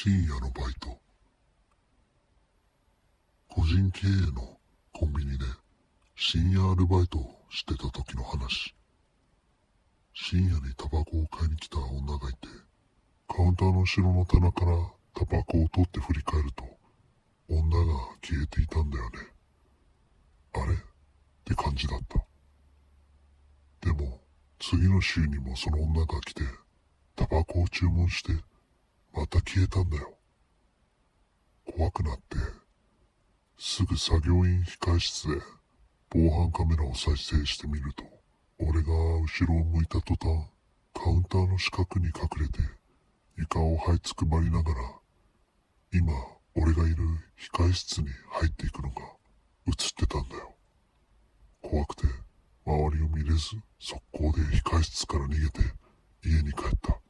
深夜のバイト。個人経営のコンビニで深夜アルバイトをしてた時の話。深夜にタバコを買いに来た女がいて、カウンターの後ろの棚からタバコを取って振り返ると、女が消えていたんだよね。あれ？って感じだった。でも、次の週にもその女が来て、タバコを注文して、また消えたんだよ。怖くなって、すぐ作業員控室で防犯カメラを再生してみると、俺が後ろを向いた途端、カウンターの四角に隠れて、床を這いつくばりながら、今、俺がいる控え室に入っていくのが映ってたんだよ。怖くて、周りを見れず、速攻で控え室から逃げて、家に帰った